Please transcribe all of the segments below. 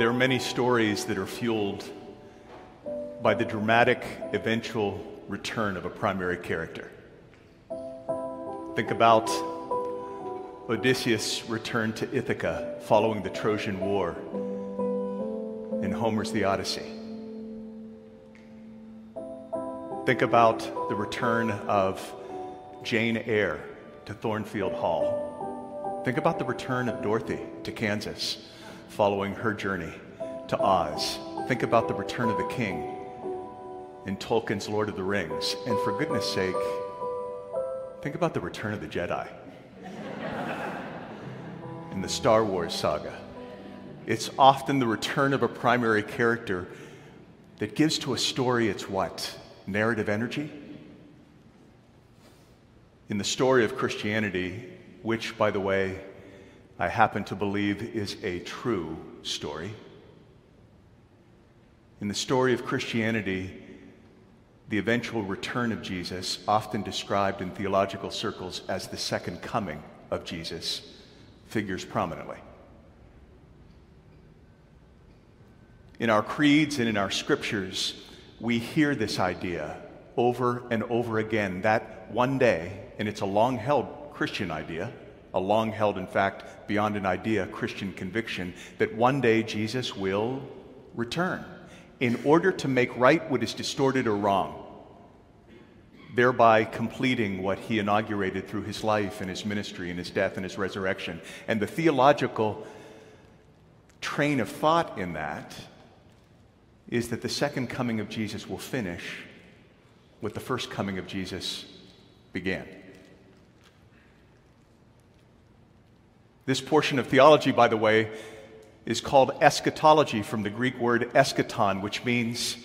There are many stories that are fueled by the dramatic eventual return of a primary character. Think about Odysseus' return to Ithaca following the Trojan War in Homer's The Odyssey. Think about the return of Jane Eyre to Thornfield Hall. Think about the return of Dorothy to Kansas following her journey to Oz. Think about the return of the king in Tolkien's Lord of the Rings. And for goodness sake, think about the return of the Jedi in the Star Wars saga. It's often the return of a primary character that gives to a story its what? Narrative energy? In the story of Christianity, which, by the way, I happen to believe is a true story. In the story of Christianity, the eventual return of Jesus, often described in theological circles as the second coming of Jesus, figures prominently. In our creeds and in our scriptures, we hear this idea over and over again that one day, and it's a long held Christian idea, a long held, in fact, beyond an idea, Christian conviction, that one day Jesus will return in order to make right what is distorted or wrong thereby completing what he inaugurated through his life and his ministry and his death and his resurrection. And the theological train of thought in that is that the second coming of Jesus will finish what the first coming of Jesus began. This portion of theology, by the way, is called eschatology from the Greek word eschaton, which means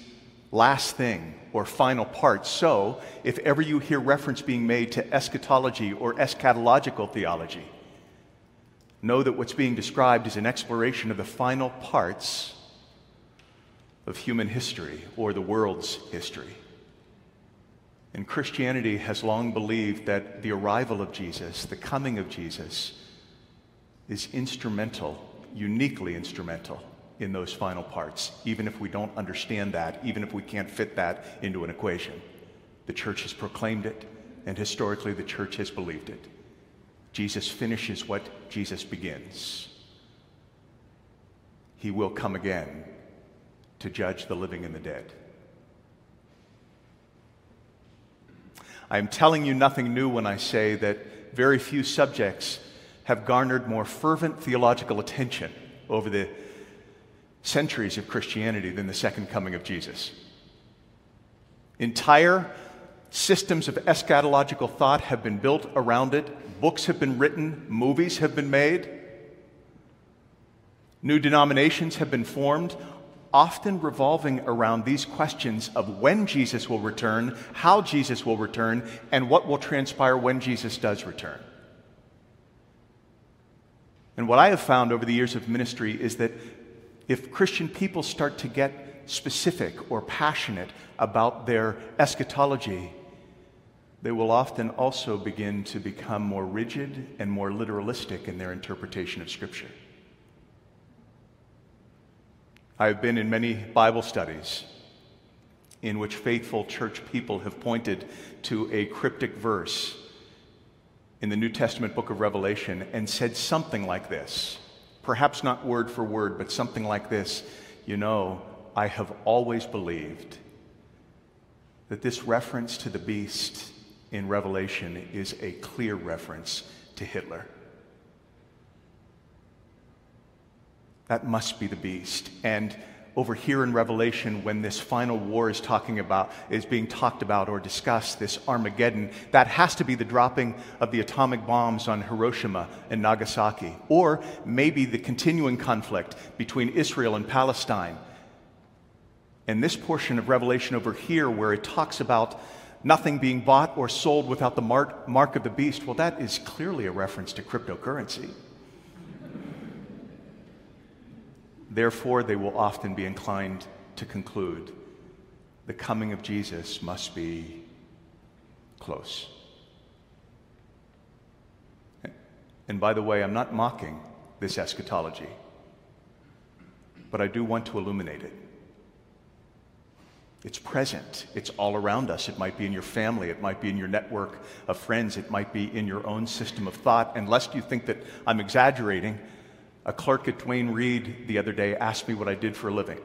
last thing or final part. So, if ever you hear reference being made to eschatology or eschatological theology, know that what's being described is an exploration of the final parts of human history or the world's history. And Christianity has long believed that the arrival of Jesus, the coming of Jesus, is instrumental, uniquely instrumental in those final parts, even if we don't understand that, even if we can't fit that into an equation. The church has proclaimed it, and historically, the church has believed it. Jesus finishes what Jesus begins. He will come again to judge the living and the dead. I am telling you nothing new when I say that very few subjects have garnered more fervent theological attention over the centuries of Christianity than the second coming of Jesus. Entire systems of eschatological thought have been built around it, books have been written, movies have been made, new denominations have been formed, often revolving around these questions of when Jesus will return, how Jesus will return, and what will transpire when Jesus does return. And what I have found over the years of ministry is that if Christian people start to get specific or passionate about their eschatology, they will often also begin to become more rigid and more literalistic in their interpretation of Scripture. I've been in many Bible studies in which faithful church people have pointed to a cryptic verse in the New Testament book of Revelation and said something like this perhaps not word for word, but something like this You know, I have always believed that this reference to the beast in Revelation is a clear reference to Hitler. That must be the beast. And over here in Revelation, when this final war is talking about, is being talked about or discussed, this Armageddon, that has to be the dropping of the atomic bombs on Hiroshima and Nagasaki, or maybe the continuing conflict between Israel and Palestine. And this portion of Revelation over here, where it talks about nothing being bought or sold without the mark, mark of the beast, well, that is clearly a reference to cryptocurrency. Therefore, they will often be inclined to conclude the coming of Jesus must be close. And by the way, I'm not mocking this eschatology, but I do want to illuminate it. It's present. It's all around us. It might be in your family. It might be in your network of friends. It might be in your own system of thought. And lest you think that I'm exaggerating, a clerk at Duane Reade the other day asked me what I did for a living.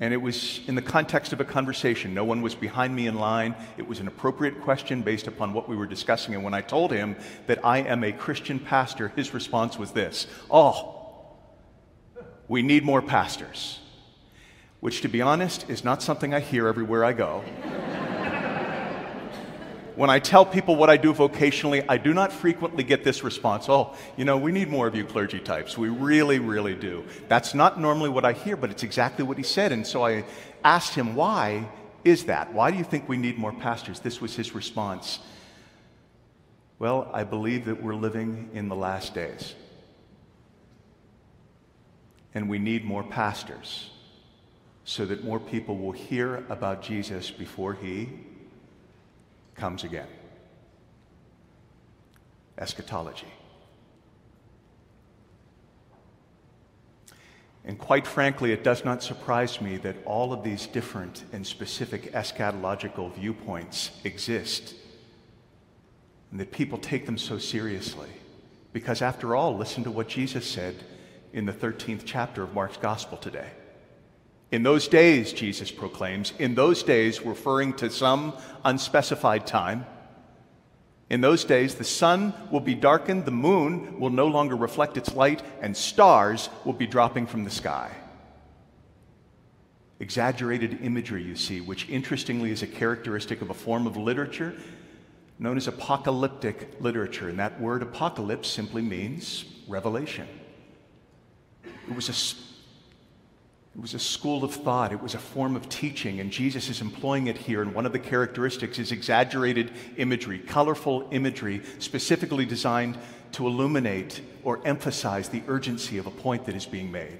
And it was in the context of a conversation. No one was behind me in line. It was an appropriate question based upon what we were discussing. And when I told him that I am a Christian pastor, his response was this Oh, we need more pastors. Which, to be honest, is not something I hear everywhere I go. When I tell people what I do vocationally, I do not frequently get this response Oh, you know, we need more of you clergy types. We really, really do. That's not normally what I hear, but it's exactly what he said. And so I asked him, Why is that? Why do you think we need more pastors? This was his response. Well, I believe that we're living in the last days. And we need more pastors so that more people will hear about Jesus before he comes again. Eschatology. And quite frankly, it does not surprise me that all of these different and specific eschatological viewpoints exist and that people take them so seriously. Because after all, listen to what Jesus said in the 13th chapter of Mark's Gospel today. In those days, Jesus proclaims, in those days, referring to some unspecified time, in those days, the sun will be darkened, the moon will no longer reflect its light, and stars will be dropping from the sky. Exaggerated imagery, you see, which interestingly is a characteristic of a form of literature known as apocalyptic literature. And that word apocalypse simply means revelation. It was a it was a school of thought, it was a form of teaching, and Jesus is employing it here. And one of the characteristics is exaggerated imagery, colorful imagery, specifically designed to illuminate or emphasize the urgency of a point that is being made.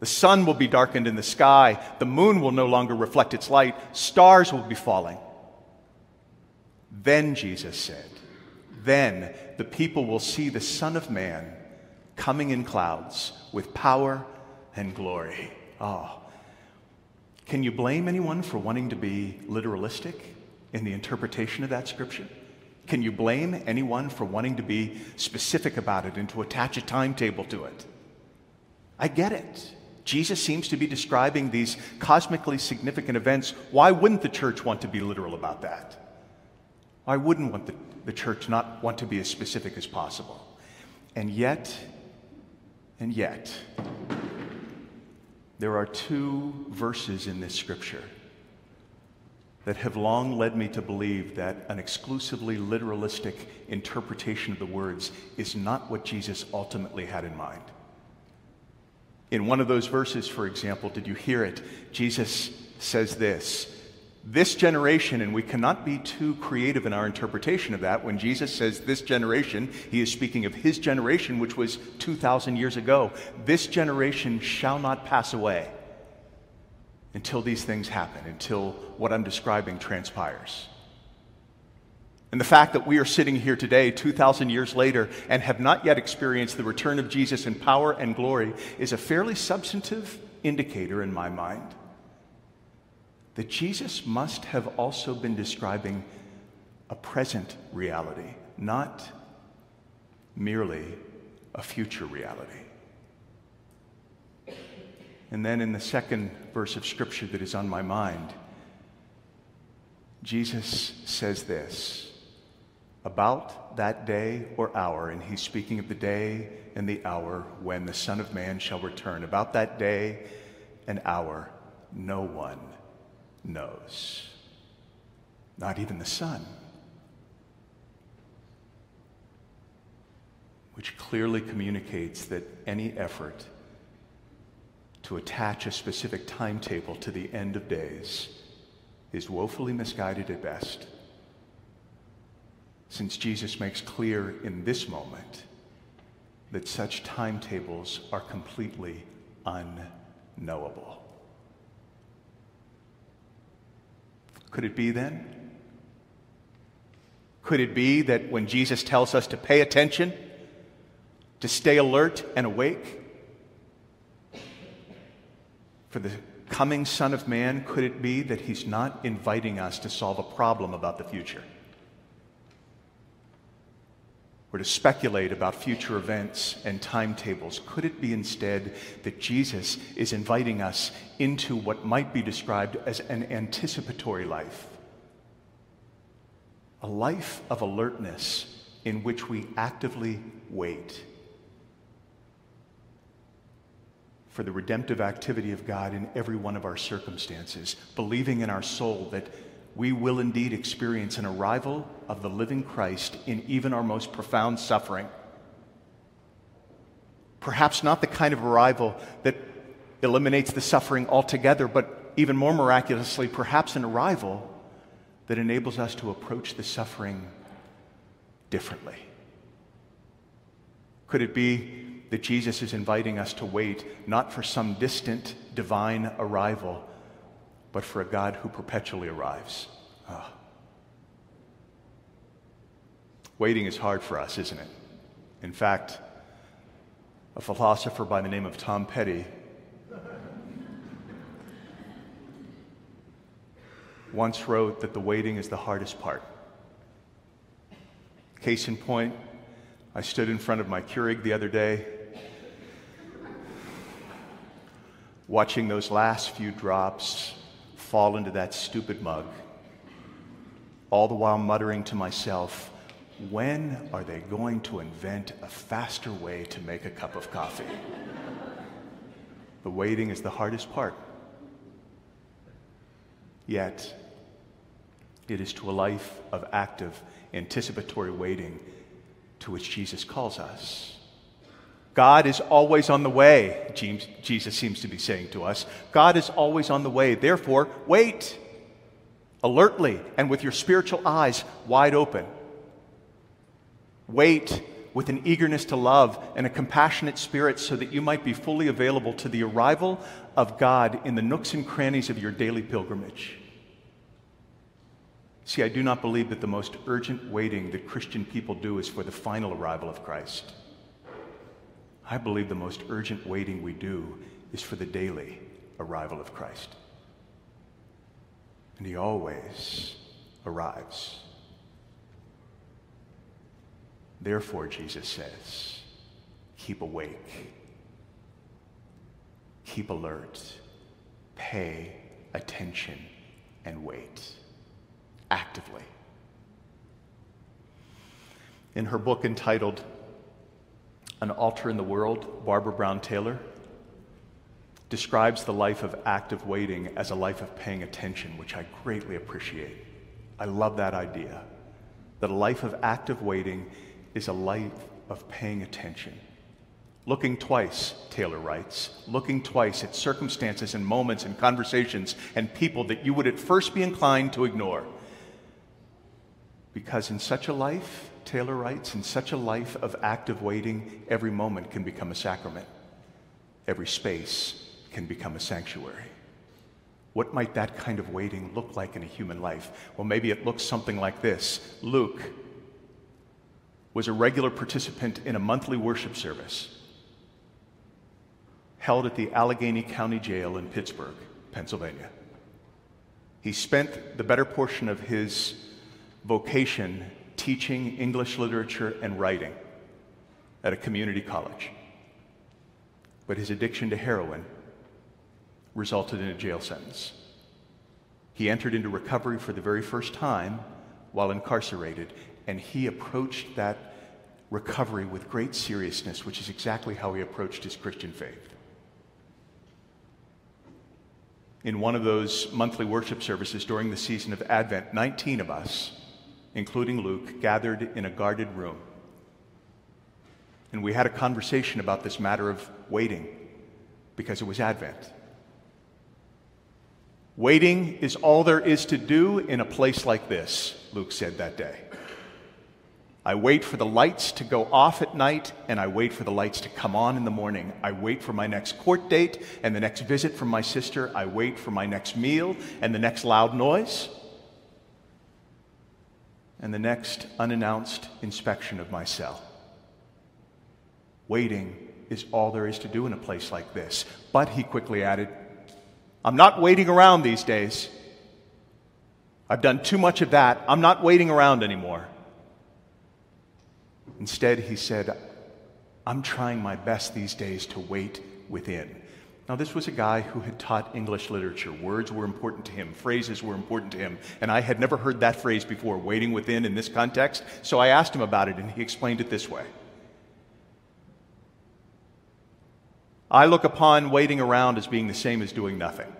The sun will be darkened in the sky, the moon will no longer reflect its light, stars will be falling. Then, Jesus said, then the people will see the Son of Man coming in clouds with power and glory. Oh. Can you blame anyone for wanting to be literalistic in the interpretation of that scripture? Can you blame anyone for wanting to be specific about it and to attach a timetable to it? I get it. Jesus seems to be describing these cosmically significant events. Why wouldn't the church want to be literal about that? Why wouldn't want the, the church not want to be as specific as possible? And yet, and yet, there are two verses in this scripture that have long led me to believe that an exclusively literalistic interpretation of the words is not what Jesus ultimately had in mind. In one of those verses, for example, did you hear it? Jesus says this this generation, and we cannot be too creative in our interpretation of that. When Jesus says this generation, he is speaking of his generation, which was 2,000 years ago. This generation shall not pass away until these things happen, until what I'm describing transpires. And the fact that we are sitting here today, 2,000 years later, and have not yet experienced the return of Jesus in power and glory is a fairly substantive indicator in my mind that Jesus must have also been describing a present reality, not merely a future reality. And then in the second verse of scripture that is on my mind, Jesus says this about that day or hour, and he's speaking of the day and the hour when the Son of Man shall return. About that day and hour, no one knows, not even the Son. Which clearly communicates that any effort to attach a specific timetable to the end of days is woefully misguided at best. Since Jesus makes clear in this moment that such timetables are completely unknowable. Could it be then? Could it be that when Jesus tells us to pay attention, to stay alert and awake for the coming Son of Man, could it be that he's not inviting us to solve a problem about the future? Or to speculate about future events and timetables? Could it be instead that Jesus is inviting us into what might be described as an anticipatory life? A life of alertness in which we actively wait for the redemptive activity of God in every one of our circumstances, believing in our soul that we will indeed experience an arrival of the living Christ in even our most profound suffering. Perhaps not the kind of arrival that eliminates the suffering altogether, but even more miraculously, perhaps an arrival that enables us to approach the suffering differently. Could it be that Jesus is inviting us to wait not for some distant divine arrival, but for a God who perpetually arrives. Oh. Waiting is hard for us, isn't it? In fact, a philosopher by the name of Tom Petty once wrote that the waiting is the hardest part. Case in point, I stood in front of my Keurig the other day watching those last few drops fall into that stupid mug, all the while muttering to myself, when are they going to invent a faster way to make a cup of coffee? the waiting is the hardest part. Yet, it is to a life of active, anticipatory waiting to which Jesus calls us. God is always on the way, Jesus seems to be saying to us. God is always on the way. Therefore, wait alertly and with your spiritual eyes wide open. Wait with an eagerness to love and a compassionate spirit so that you might be fully available to the arrival of God in the nooks and crannies of your daily pilgrimage. See, I do not believe that the most urgent waiting that Christian people do is for the final arrival of Christ. I believe the most urgent waiting we do is for the daily arrival of Christ. And he always arrives. Therefore, Jesus says, keep awake, keep alert, pay attention, and wait actively. In her book entitled an Altar in the World, Barbara Brown Taylor, describes the life of active waiting as a life of paying attention, which I greatly appreciate. I love that idea. That a life of active waiting is a life of paying attention. Looking twice, Taylor writes, looking twice at circumstances and moments and conversations and people that you would at first be inclined to ignore. Because in such a life, Taylor writes, in such a life of active waiting, every moment can become a sacrament. Every space can become a sanctuary. What might that kind of waiting look like in a human life? Well, maybe it looks something like this Luke was a regular participant in a monthly worship service held at the Allegheny County Jail in Pittsburgh, Pennsylvania. He spent the better portion of his vocation teaching English literature and writing at a community college. But his addiction to heroin resulted in a jail sentence. He entered into recovery for the very first time while incarcerated, and he approached that recovery with great seriousness, which is exactly how he approached his Christian faith. In one of those monthly worship services during the season of Advent, 19 of us including Luke, gathered in a guarded room. And we had a conversation about this matter of waiting because it was Advent. Waiting is all there is to do in a place like this, Luke said that day. I wait for the lights to go off at night, and I wait for the lights to come on in the morning. I wait for my next court date and the next visit from my sister. I wait for my next meal and the next loud noise and the next unannounced inspection of my cell. Waiting is all there is to do in a place like this. But, he quickly added, I'm not waiting around these days. I've done too much of that. I'm not waiting around anymore. Instead, he said, I'm trying my best these days to wait within. Now, this was a guy who had taught English literature. Words were important to him, phrases were important to him, and I had never heard that phrase before, waiting within, in this context. So I asked him about it, and he explained it this way I look upon waiting around as being the same as doing nothing.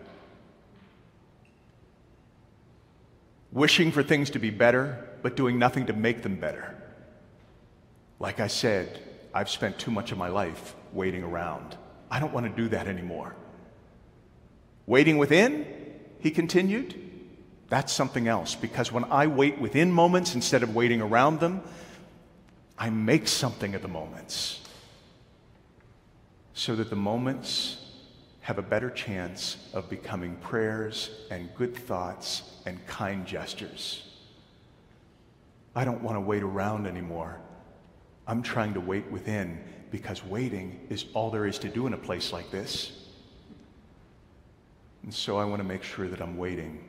Wishing for things to be better, but doing nothing to make them better. Like I said, I've spent too much of my life waiting around. I don't want to do that anymore. Waiting within, he continued, that's something else because when I wait within moments instead of waiting around them, I make something of the moments so that the moments have a better chance of becoming prayers and good thoughts and kind gestures. I don't want to wait around anymore. I'm trying to wait within because waiting is all there is to do in a place like this. And so I want to make sure that I'm waiting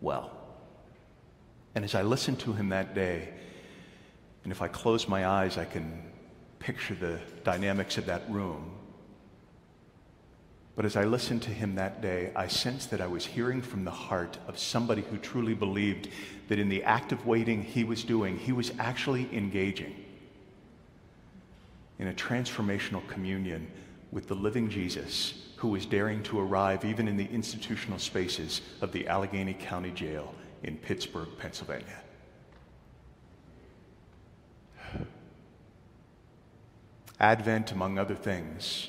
well. And as I listened to him that day, and if I close my eyes, I can picture the dynamics of that room. But as I listened to him that day, I sensed that I was hearing from the heart of somebody who truly believed that in the act of waiting he was doing, he was actually engaging in a transformational communion with the living Jesus who was daring to arrive even in the institutional spaces of the Allegheny County Jail in Pittsburgh, Pennsylvania. Advent, among other things,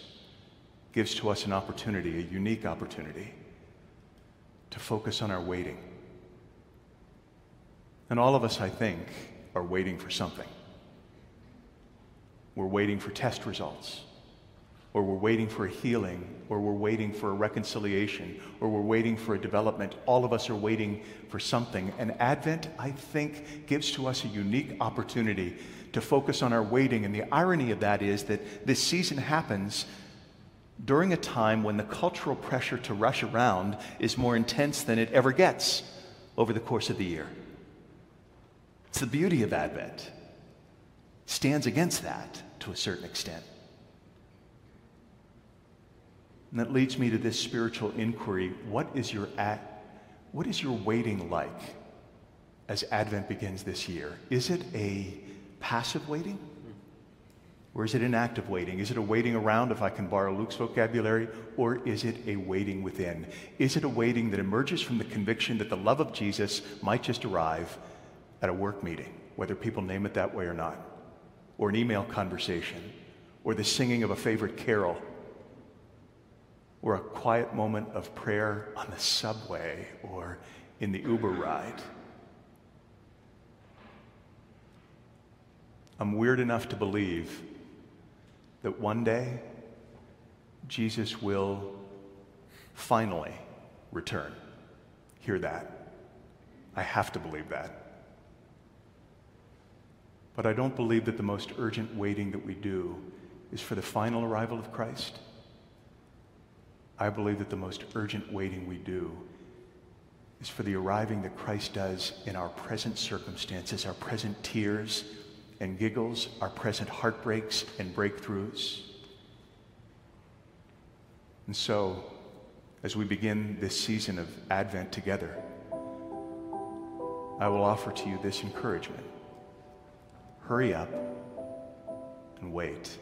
gives to us an opportunity, a unique opportunity, to focus on our waiting. And all of us, I think, are waiting for something. We're waiting for test results, or we're waiting for a healing, or we're waiting for a reconciliation, or we're waiting for a development. All of us are waiting for something. And Advent, I think, gives to us a unique opportunity to focus on our waiting. And the irony of that is that this season happens during a time when the cultural pressure to rush around is more intense than it ever gets over the course of the year. It's the beauty of Advent. Stands against that to a certain extent. And that leads me to this spiritual inquiry. What is your at, what is your waiting like as Advent begins this year? Is it a passive waiting? Or is it an active waiting? Is it a waiting around, if I can borrow Luke's vocabulary? Or is it a waiting within? Is it a waiting that emerges from the conviction that the love of Jesus might just arrive at a work meeting, whether people name it that way or not? Or an email conversation? Or the singing of a favorite carol? Or a quiet moment of prayer on the subway or in the Uber ride? I'm weird enough to believe that one day Jesus will finally return. Hear that. I have to believe that. But I don't believe that the most urgent waiting that we do is for the final arrival of Christ. I believe that the most urgent waiting we do is for the arriving that Christ does in our present circumstances, our present tears, and giggles, our present heartbreaks and breakthroughs. And so, as we begin this season of Advent together, I will offer to you this encouragement hurry up and wait.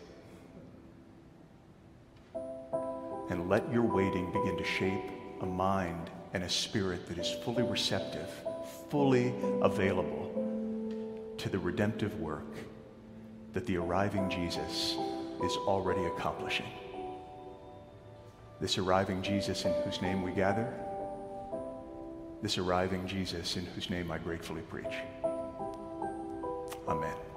And let your waiting begin to shape a mind and a spirit that is fully receptive, fully available to the redemptive work that the arriving Jesus is already accomplishing. This arriving Jesus in whose name we gather, this arriving Jesus in whose name I gratefully preach. Amen.